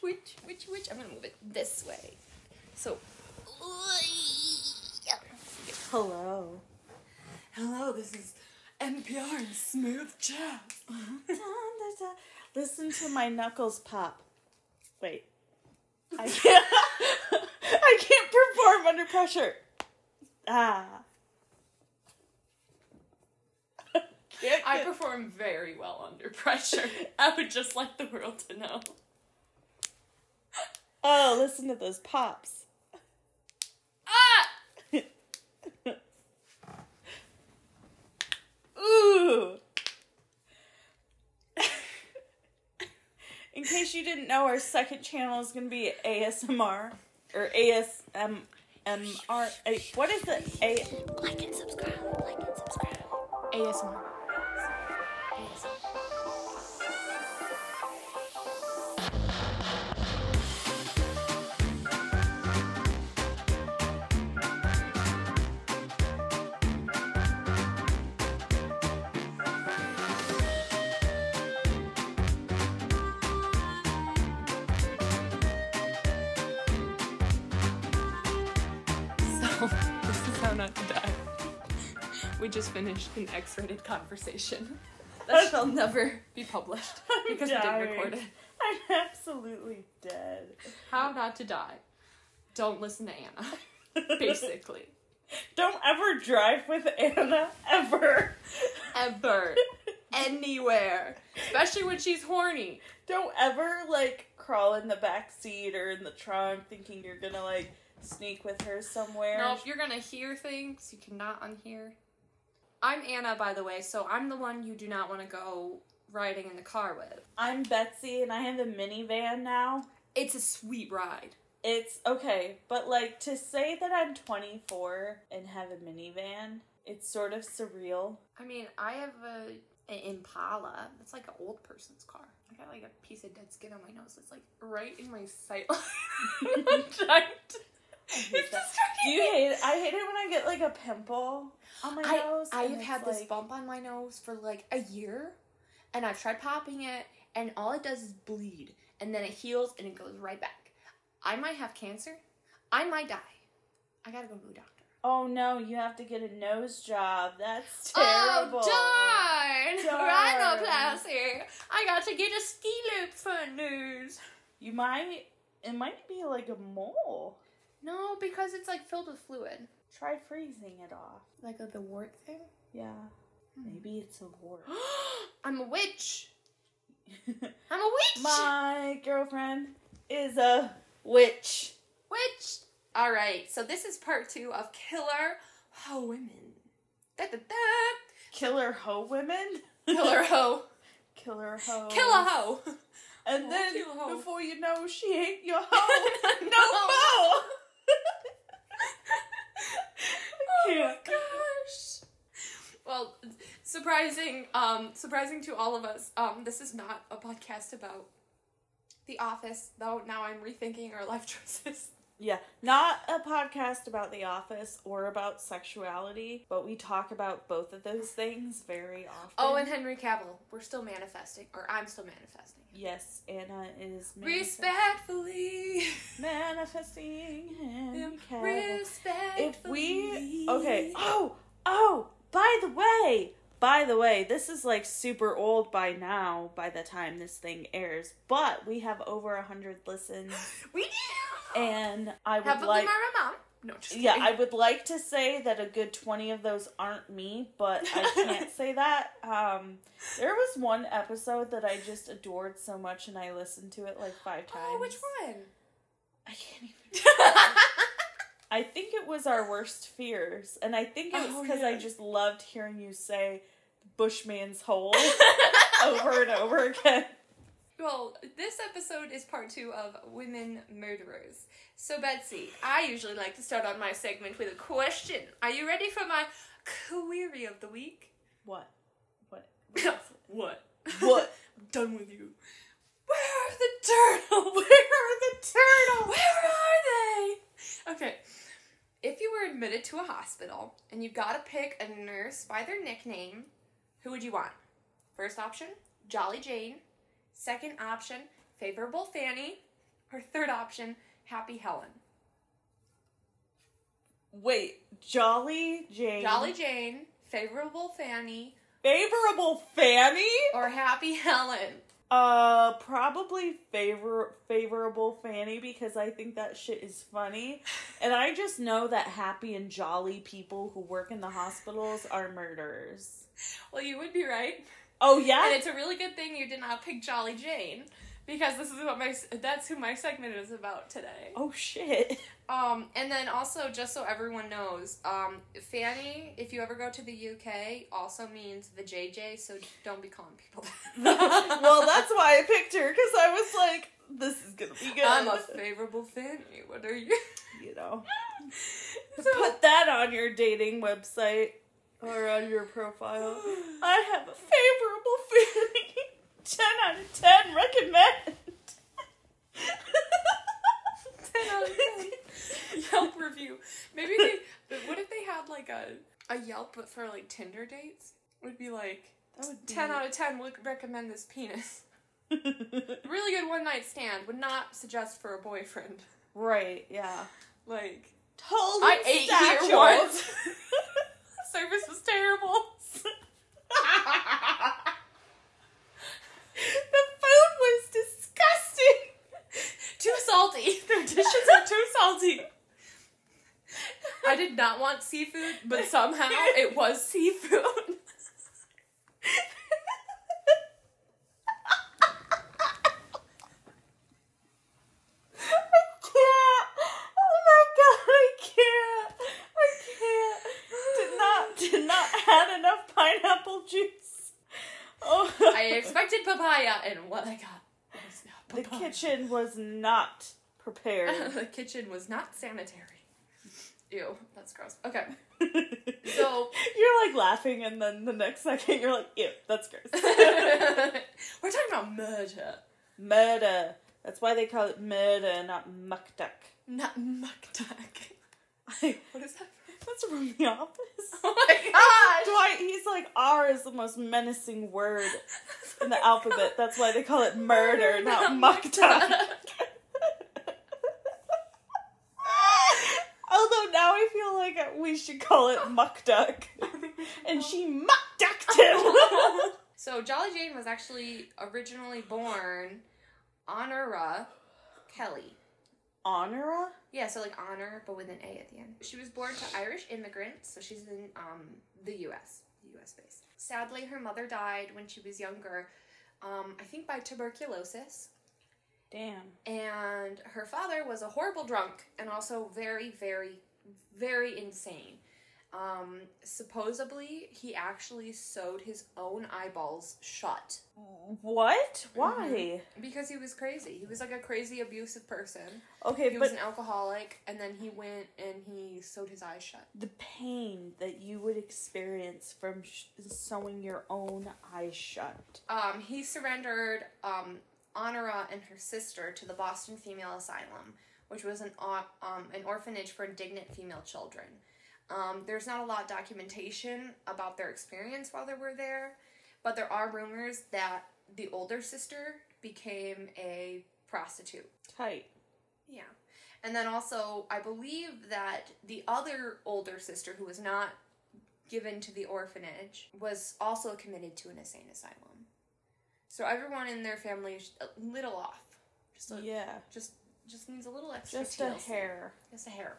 which, which, which, which. I'm gonna move it this way. So. Hello. Hello, this is NPR and Smooth Jazz. Listen to my knuckles pop. Wait. I can't. I can't perform under pressure. Ah. I perform very well under pressure. I would just like the world to know. Oh, listen to those pops. Ah! Ooh. In case you didn't know, our second channel is going to be ASMR or ASMR. What is the A? Like and subscribe. Like and subscribe. ASMR. Just finished an X rated conversation that shall never be published because we didn't record it. I'm absolutely dead. How not to die. Don't listen to Anna, basically. Don't ever drive with Anna ever. Ever. Anywhere. Especially when she's horny. Don't ever like crawl in the back seat or in the trunk thinking you're gonna like sneak with her somewhere. No, if you're gonna hear things, you cannot unhear. I'm Anna, by the way, so I'm the one you do not want to go riding in the car with. I'm Betsy and I have a minivan now. It's a sweet ride. It's okay, but like to say that I'm 24 and have a minivan, it's sort of surreal. I mean, I have a an Impala. It's like an old person's car. I got like a piece of dead skin on my nose. It's like right in my sight line. I'm trying to- It's that. Do you hate it? I hate it when I get like a pimple on my I, nose. I have had this bump on my nose for like a year, and I've tried popping it, and all it does is bleed, and then it heals and it goes right back. I might have cancer. I might die. I gotta go to a doctor. Oh no, you have to get a nose job. That's oh, terrible. Oh darn! Darn. Rhinoplasty. I got to get a ski loop for a nose. You might. It might be like a mole. No, because it's like filled with fluid. Try freezing it off. Like a, the wart thing. Yeah. Hmm. Maybe it's a wart. I'm a witch. I'm a witch. My girlfriend is a witch. Witch. All right. So this is part two of Killer Ho Women. Da da da. Killer hoe women. Killer Ho. Killer hoe. Kill a hoe. And Oh, then kill before you know, she ain't your hoe. no. no hoe. Oh my can't. gosh. Well, surprising, um, surprising to all of us, um, this is not a podcast about The Office, though now I'm rethinking our life choices. Yeah, not a podcast about The Office or about sexuality, but we talk about both of those things very often. Oh, and Henry Cavill. We're still manifesting, or I'm still manifesting. yes, Anna is manifest- Respectfully. manifesting Henry Cavill. Respectfully. If we okay, oh oh, by the way, by the way, this is like super old by now. By the time this thing airs, but we have over a hundred listens, We do. and I would like Have a like. mom. No, just Yeah. I would like to say that a good 20 of those aren't me, but I can't say that. Um, there was one episode that I just adored so much and I listened to it like five times. Oh, which one? I can't even. I think it was our worst fears, and I think it was Oh, because I just loved hearing you say Bushman's hole over and over again. Well, this episode is part two of Women Murderers. So, Betsy, I usually like to start on my segment with a question. Are you ready for my query of the week? What? What? what? What? I'm done with you. Where are the turtles? Where are the turtles? Where are they? Okay. If you were admitted to a hospital and you got to pick a nurse by their nickname, who would you want? First option, Jolly Jane. Second option, Favorable Fanny. Her third option, Happy Helen. Wait, Jolly Jane. Jolly Jane, Favorable Fanny, Favorable Fanny? or Happy Helen. Uh, probably favor favorable Fanny because I think that shit is funny, and I just know that happy and jolly people who work in the hospitals are murderers. Well, you would be right. Oh yeah, And it's a really good thing you did not pick Jolly Jane because this is what my that's who my segment is about today. oh shit. Um, and then also just so everyone knows, um, Fanny, if you ever go to the UK, also means the JJ, so don't be calling people that. well, that's why I picked her because I was like, this is gonna be good. I'm a favorable Fanny. What are you? you know, So- put that on your dating website or on your profile. I have a favorable feeling. 10 out of 10 recommend. 10 out of 10. Yelp review. Maybe they. But what if they had like a a Yelp but for like Tinder dates? Would be like That would be 10 out of 10 would recommend this penis. Really good one night stand. Would not suggest for a boyfriend. right, yeah. Like Told I ate here once. service was terrible. the food was disgusting. too salty. Their dishes are too salty. I did not want seafood, but somehow it was seafood. I can't. Oh my god, I can't. I can't. Did not did not add enough pineapple juice. Oh I expected papaya, and what I got the kitchen was not prepared. the kitchen was not sanitary. Ew, that's gross. Okay, So- you're like laughing, and then the next second you're like, "Ew, that's gross." we're talking about murder, murder. That's why they call it murder, not muckduck. not mukdak. What is that? That's from The Office. Oh my gosh! Dwight, he's like R is the most menacing word in the alphabet. That's why they call it murder, not muckduck. Although now I feel like we should call it muckduck. And she muckducked him. so Jolly Jane was actually originally born Honora Kelly. Honora? Yeah, so like honor, but with an A at the end. She was born to Irish immigrants, so she's in um, the U.S. U.S. based. Sadly, her mother died when she was younger. Um, I think by tuberculosis. Damn. and her father was a horrible drunk and also very very very insane um, supposedly he actually sewed his own eyeballs shut What? Why? because he was crazy he was like a crazy abusive person Okay, he but was an alcoholic and then he went and he sewed his eyes shut the pain that you would experience from sh- sewing your own eyes shut. um, he surrendered um, honora and her sister to the boston female asylum which was an, um, an orphanage for indignant female children Um, there's not a lot of documentation about their experience while they were there, but there are rumors that the older sister became a prostitute. Tight. Yeah. And then also, I believe that the other older sister, who was not given to the orphanage, was also committed to an insane asylum. So everyone in their family is a little off. Just a, Yeah. just just needs a little extra Just a hair. Just a hair.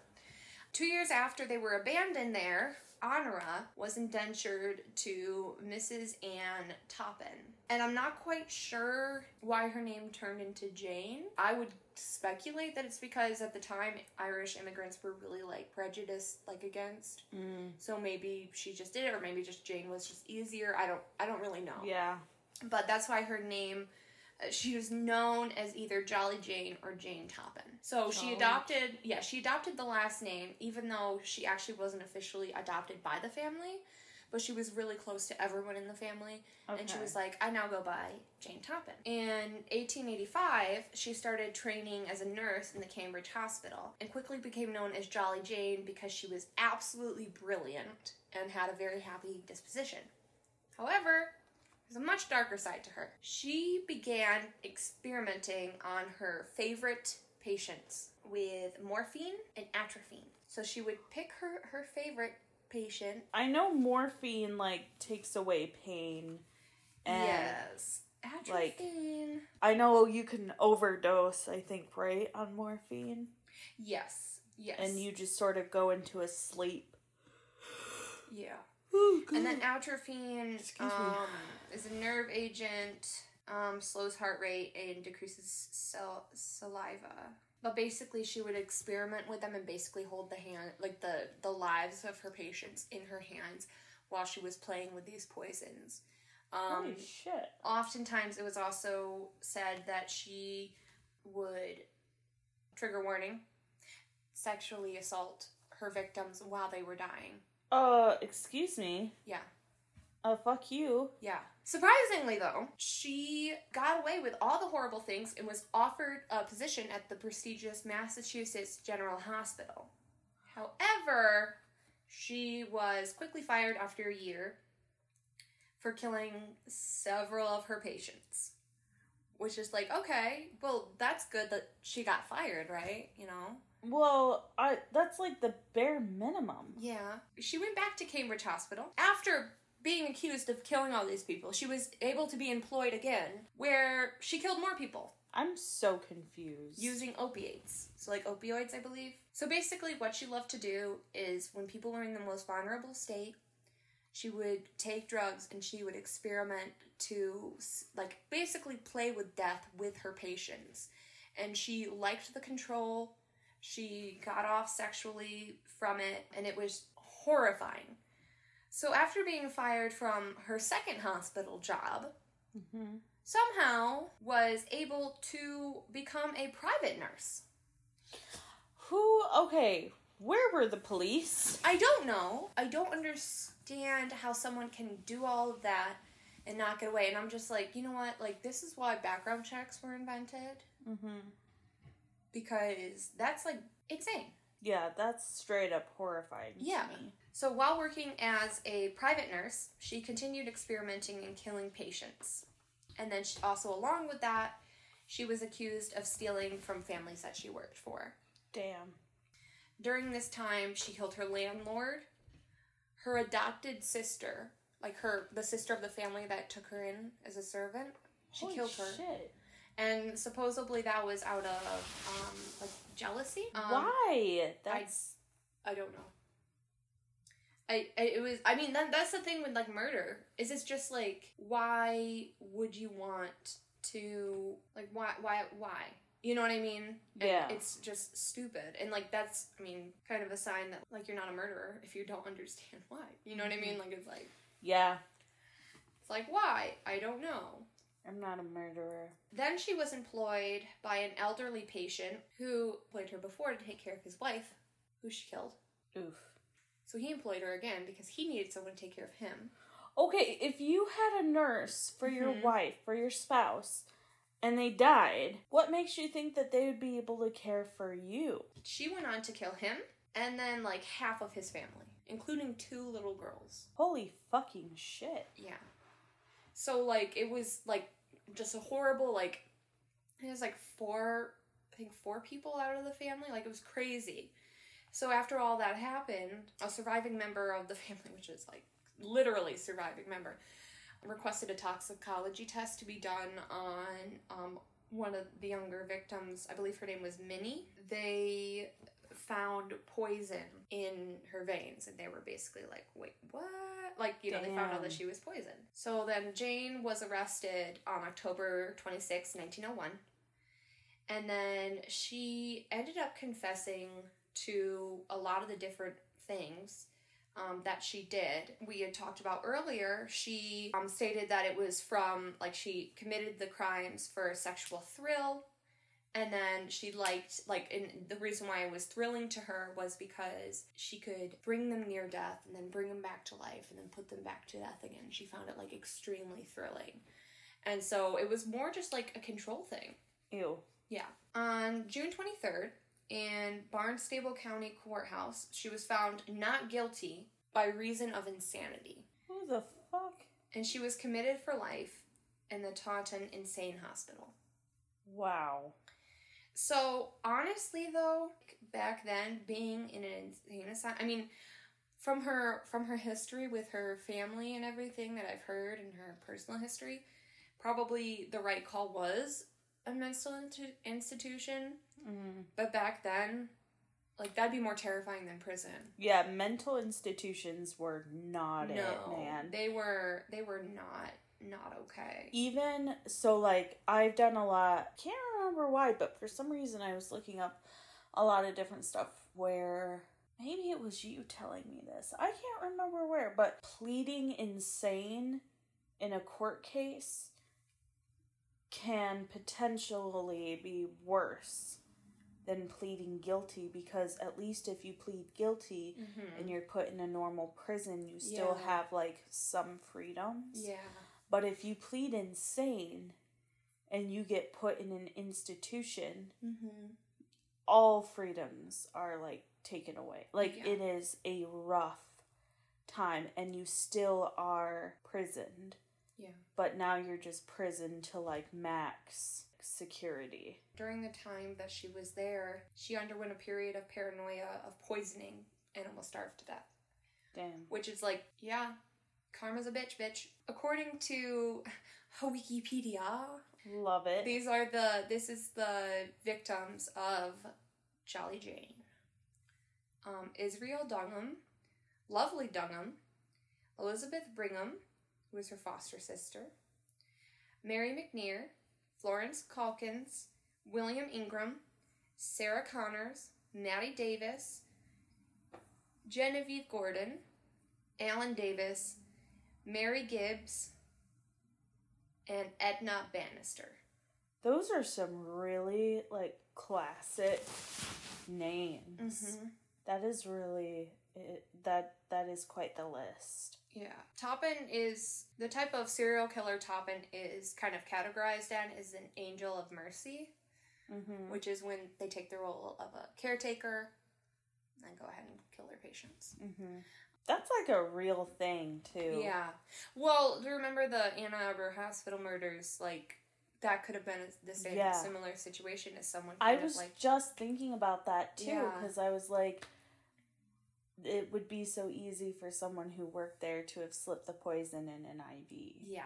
Two years after they were abandoned there, Honora was indentured to Mrs. Ann Toppan. And I'm not quite sure why her name turned into Jane. I would speculate that it's because at the time Irish immigrants were really like prejudiced like against. Mm. So maybe she just did it or maybe just Jane was just easier. I don't I don't really know Yeah. but that's why her name she was known as either Jolly Jane or Jane Toppan. So she adopted, yeah, she adopted the last name, even though she actually wasn't officially adopted by the family, but she was really close to everyone in the family, and she was like, I now go by Jane Toppan. In 1885, she started training as a nurse in the Cambridge Hospital, and quickly became known as Jolly Jane because she was absolutely brilliant and had a very happy disposition. However, There's a much darker side to her. She began experimenting on her favorite patients with morphine and atropine. So she would pick her her favorite patient. I know morphine like takes away pain. And yes. like- Atropine. I know you can overdose, I think, right, on morphine. yes. Yes. And you just sort of go into a sleep. Yeah. Oh, And then atropine um, is a nerve agent, um, slows heart rate, and decreases sal- saliva. But basically, she would experiment with them and basically hold the hand, like the the lives of her patients in her hands while she was playing with these poisons. Um, Holy shit. oftentimes, it was also said that she would trigger warning, sexually assault her victims while they were dying. Uh, excuse me. Yeah. Uh, fuck you. Yeah. Surprisingly, though, she got away with all the horrible things and was offered a position at the prestigious Massachusetts General Hospital. However, she was quickly fired after a year for killing several of her patients. Which is like, okay, well, that's good that she got fired, right? You know? Well, I that's like the bare minimum. Yeah. She went back to Cambridge Hospital. After being accused of killing all these people, she was able to be employed again, where she killed more people I'm so confused. using opiates. So, like opioids, I believe. So, basically, what she loved to do is when people were in the most vulnerable state, she would take drugs and she would experiment to, like, basically play with death with her patients. And she liked the control. She got off sexually from it, and it was horrifying. So, after being fired from her second hospital job, hmm somehow was able to become a private nurse. Who? Okay, where were the police? I don't know. I don't understand how someone can do all of that and not get away. And I'm just like, you know what? Like, this is why background checks were invented Mm-hmm. Because that's like insane. Yeah, that's straight up horrifying. to Yeah. me. So while working as a private nurse, she continued experimenting and killing patients. And then she, also along with that, she was accused of stealing from families that she worked for. Damn. During this time, she killed her landlord, her adopted sister, like her the sister of the family that took her in as a servant. She Holy killed her, Shit. And supposedly that was out of um, like jealousy. Um, Why? That's I don't know. I, I it was I mean that that's the thing with like murder is it's just like why would you want to like why why why you know what I mean And Yeah. it's just stupid and like that's I mean kind of a sign that like you're not a murderer if you don't understand why you know what I mean like it's like yeah. it's like why I don't know I'm not a murderer. then she was employed by an elderly patient who employed her before to take care of his wife who she killed Oof. So he employed her again because he needed someone to take care of him. Okay, if you had a nurse for your Mhm. wife, for your spouse, and they died, what makes you think that they would be able to care for you? She went on to kill him and then like half of his family, including two little girls. Holy fucking shit. Yeah. So like it was like just a horrible like it was like four I think four people out of the family. Like it was crazy. So after all that happened, a surviving member of the family, which is like literally surviving member, requested a toxicology test to be done on um, one of the younger victims. I believe her name was Minnie. They found poison in her veins, and they were basically like, "Wait, what?" Like you know, they found out that she was poisoned. So then Jane was arrested on October twenty sixth, 1901. And then she ended up confessing to a lot of the different things um, that she did. We had talked about earlier. She um, stated that it was from, like, she committed the crimes for sexual thrill. And then she liked, like, and the reason why it was thrilling to her was because she could bring them near death and then bring them back to life and then put them back to death again. She found it, like, extremely thrilling. And so it was more just like a control thing. Ew. Yeah. On June 23rd, in Barnstable County Courthouse, she was found not guilty by reason of insanity. Who the fuck? and she was committed for life in the Taunton Insane Hospital. Wow. So honestly, though, back then, being in an insane asylum, I mean, from her from her history with her family and everything that I've heard and her personal history, probably the right call was a mental intu- institution. Mm. But back then, like that'd be more terrifying than prison. Yeah, mental institutions were not it, man. they were they were not not okay. Even so, like I've done a lot. Can't remember why, but for some reason I was looking up a lot of different stuff where maybe it was you telling me this. I can't remember where, but pleading insane in a court case can potentially be worse than pleading guilty because at least if you plead guilty Mhm. and you're put in a normal prison, you still Yeah. have like some freedoms. Yeah. But if you plead insane and you get put in an institution, Mm-hmm. all freedoms are like taken away. Like Yeah. it is a rough time and you still are prisoned. Yeah. But now you're just prisoned to like max security. During the time that she was there, she underwent a period of paranoia of poisoning and almost starved to death. Damn. Which is like, yeah, karma's a bitch, bitch. According to Wikipedia, Love it. these are the this is the victims of Jolly Jane. Um, Israel Dunham, Lovely Dunham, Elizabeth Brigham, who is her foster sister, Mary McNear, Florence Calkins, William Ingram, Sarah Connors, Mattie Davis, Genevieve Gordon, Alden Davis, Mary Gibbs, and Edna Bannister. Those are some really like classic names. That is really it, that that is quite the list. Yeah. Toppan is the type of serial killer Toppan is kind of categorized in is an angel of mercy, Mm-hmm. which is when they take the role of a caretaker and go ahead and kill their patients. Mm-hmm. That's like a real thing too. Yeah. Well, do you remember the Ann Arbor hospital murders? Like, that could have been the same Yeah. similar situation as someone I was like. just thinking about that too Yeah. because I was like, it would be so easy for someone who worked there to have slipped the poison in an IV. Yeah.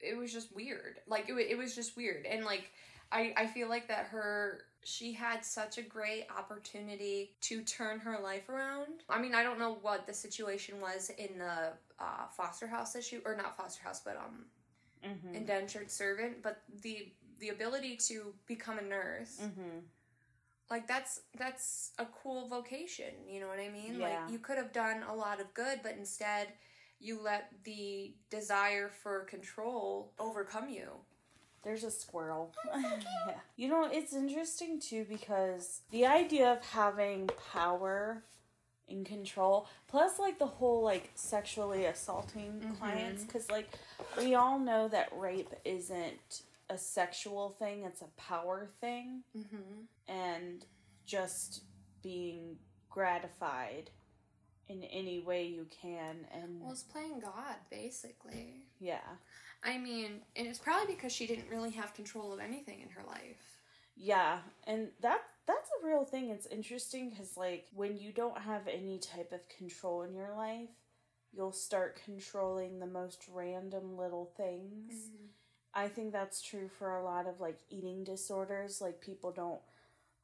It was just weird. Like, it, it was just weird. And, like, I, I feel like that her she had such a great opportunity to turn her life around. I mean, I don't know what the situation was in the uh, foster house issue, or not foster house, but um Mm-hmm. indentured servant, but the the ability to become a nurse, mm-hmm. like that's that's a cool vocation, you know what I mean? Yeah. Like you could have done a lot of good, but instead you let the desire for control overcome you. There's a squirrel. yeah. You know, it's interesting too because the idea of having power and control, plus like the whole like sexually assaulting Mhm. clients, because like we all know that rape isn't a sexual thing, it's a power thing, Mm-hmm. and just being gratified in any way you can. And Well, it's playing God, basically. yeah. I mean, and it's probably because she didn't really have control of anything in her life. Yeah, and that that's a real thing. It's interesting because like when you don't have any type of control in your life, you'll start controlling the most random little things. I think that's true for a lot of like eating disorders. Like people don't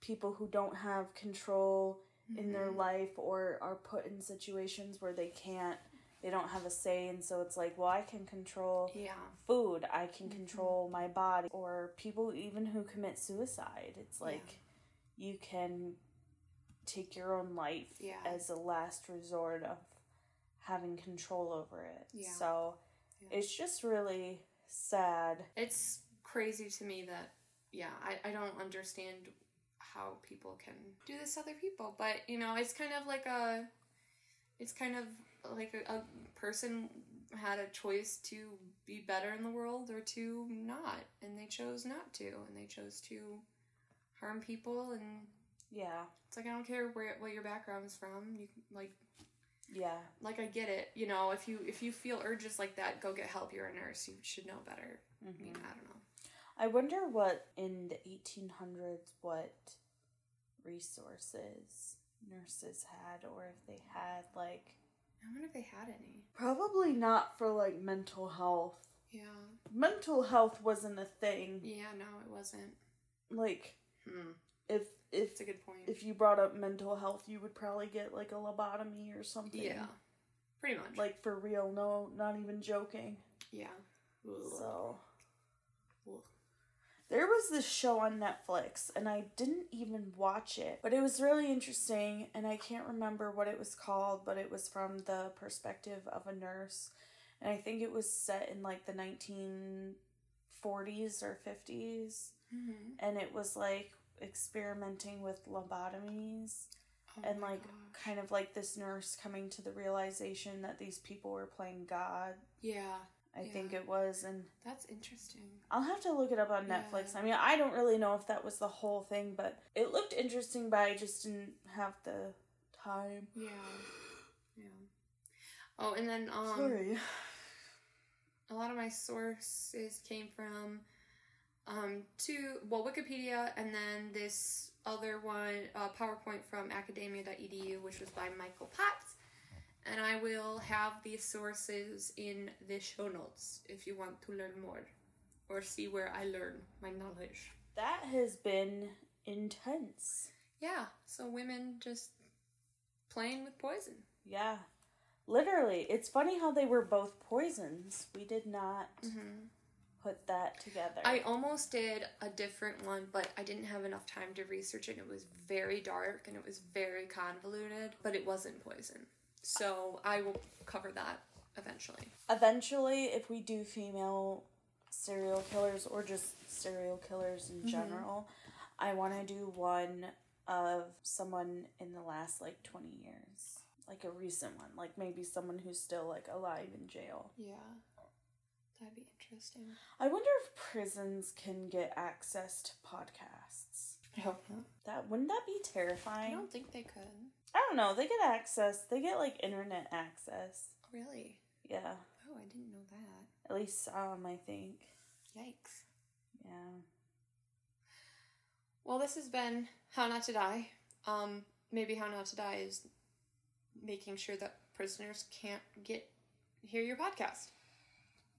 people who don't have control in their Mhm. life or are put in situations where they can't they don't have a say and so it's like, well, I can control Yeah. food i can Mhm. control my body or people even who commit suicide it's Yeah. like you can take your own life Yeah. as a last resort of having control over it Yeah. so Yeah. it's just really sad It's crazy to me that, yeah, I, I don't understand how people can do this to other people. But, you know, it's kind of like a, it's kind of like a, a person had a choice to be better in the world or to not. And they chose not to. And they chose to harm people. And yeah it's like, I don't care where what your background's from. You like, Yeah. Like I get it, you know, if you if you feel urges like that, go get help. You're a nurse. You should know better. I mm-hmm. mean. I don't know. I wonder what in the 1800s what resources nurses had or if they had like I wonder if they had any. probably not for like mental health. Yeah. Mental health wasn't a thing. Yeah, no, it wasn't. Like Hmm. if if It's a good point. if you brought up mental health, you would probably get like a lobotomy or something. yeah. Pretty much. Like for real, no, not even joking. yeah. So. There was this show on Netflix, and I didn't even watch it, but it was really interesting, and I can't remember what it was called, but it was from the perspective of a nurse, and I think it was set in like the 1940s or 50s, Mhm. and it was like experimenting with lobotomies, Oh and like gosh. kind of like this nurse coming to the realization that these people were playing God. Yeah, I think it was, and that's interesting. I'll have to look it up on Yeah. Netflix. I mean, I don't really know if that was the whole thing, but it looked interesting, but I just didn't have the time. Yeah. Yeah. Oh, and then um Sorry. a lot of my sources came from um two well Wikipedia and then this other one uh, PowerPoint from academia.edu which was by Michael Potts and I will have these sources in the show notes if you want to learn more or see where I learn my knowledge. That has been intense. Yeah, so women just playing with poison. Yeah. Literally. It's funny how they were both poisons. We did not Mm-hmm. put that together. I almost did a different one, but I didn't have enough time to research it. It was very dark and it was very convoluted, but it wasn't poison. So I will cover that eventually. Eventually, if we do female serial killers or just serial killers in Mhm. general, I want to do one of someone in the last like 20 years. Like a recent one. Like maybe someone who's still like alive in jail. Yeah. That'd be interesting. I wonder if prisons can get access to podcasts. I hope not. That wouldn't that be terrifying? I don't think they could. I don't know. They get access. They get like internet access. Really? Yeah. Oh, I didn't know that. At least some, I think. Yikes. Yeah. Well, this has been How Not to Die. Um, maybe How Not to Die is making sure that prisoners can't get hear your podcast.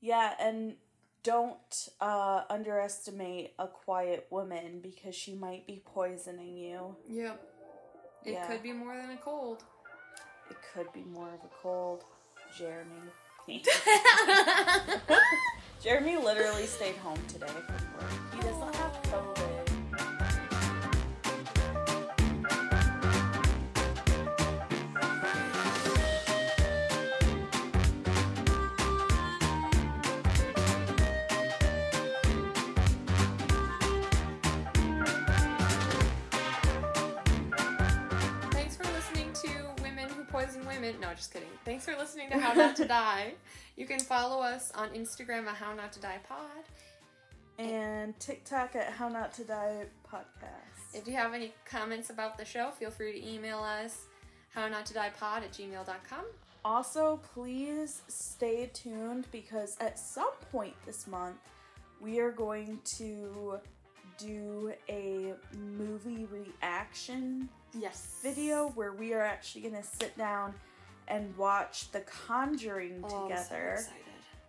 Yeah, and don't uh, underestimate a quiet woman because she might be poisoning you. Yep. It Yeah. could be more than a cold. It could be more of a cold. Jeremy. Jeremy literally stayed home today from work. He doesn't have COVID. Just kidding. Thanks for listening to How Not to Die. You can follow us on Instagram at How Not to Die Pod. And TikTok at How Not to Die podcast. If you have any comments about the show, feel free to email us how not to die pod at gmail.com. Also, please stay tuned because at some point this month, we are going to do a movie reaction Yes. video where we are actually going to sit down and watch The Conjuring Oh, I'm so together. excited.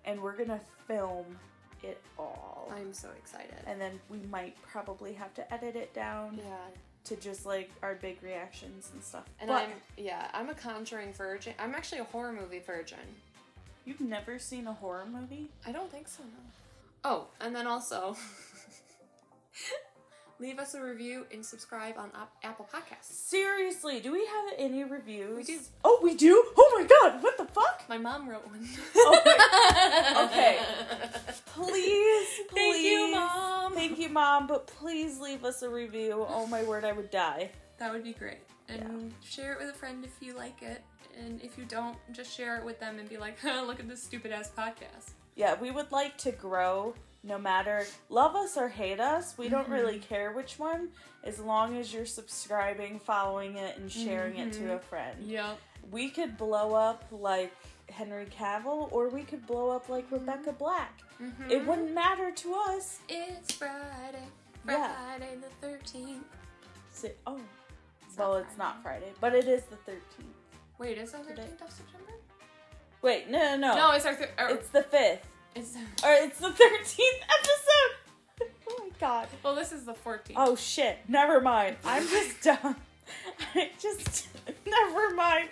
and we're to film it all. I'm so excited. and then we might probably have to edit it down yeah. to just like our big reactions and stuff. And but I'm yeah, I'm a conjuring virgin. I'm actually a horror movie virgin. you've never seen a horror movie? I don't think so. No. Oh, and then also leave us a review and subscribe on Ap- Apple Podcasts. Seriously, do we have any reviews? We do. Oh, we do? Oh my god, what the fuck? My mom wrote one. Okay. Please, please. Thank you, Mom. Thank you, Mom, but please leave us a review. Oh my word, I would die. That would be great. And share it with a friend if you like it. And if you don't, just share it with them and be like, huh, look at this stupid ass podcast. Yeah, we would like to grow no matter love us or hate us, we don't really Mm-hmm. care which one, as long as you're subscribing, following it, and sharing it Mm-hmm. to a friend. Yep. We could blow up like Henry Cavill, or we could blow up like Rebecca Black. Mm-hmm. It wouldn't matter to us. It's Friday. Yeah. Friday the 13th. Si- oh, It's well, it's not Friday, but it is the 13th. Wait, is it Today. 13th of September? Wait, no, no, no. No, it's our. Th- it's the 5th. It's, Or it's the 13th episode. oh my god. well, this is the 14th. Oh shit. Never mind. I'm just done. I just. Never mind.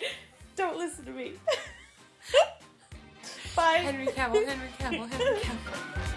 Don't listen to me. Bye. Henry Cavill, Henry Cavill, Henry Cavill.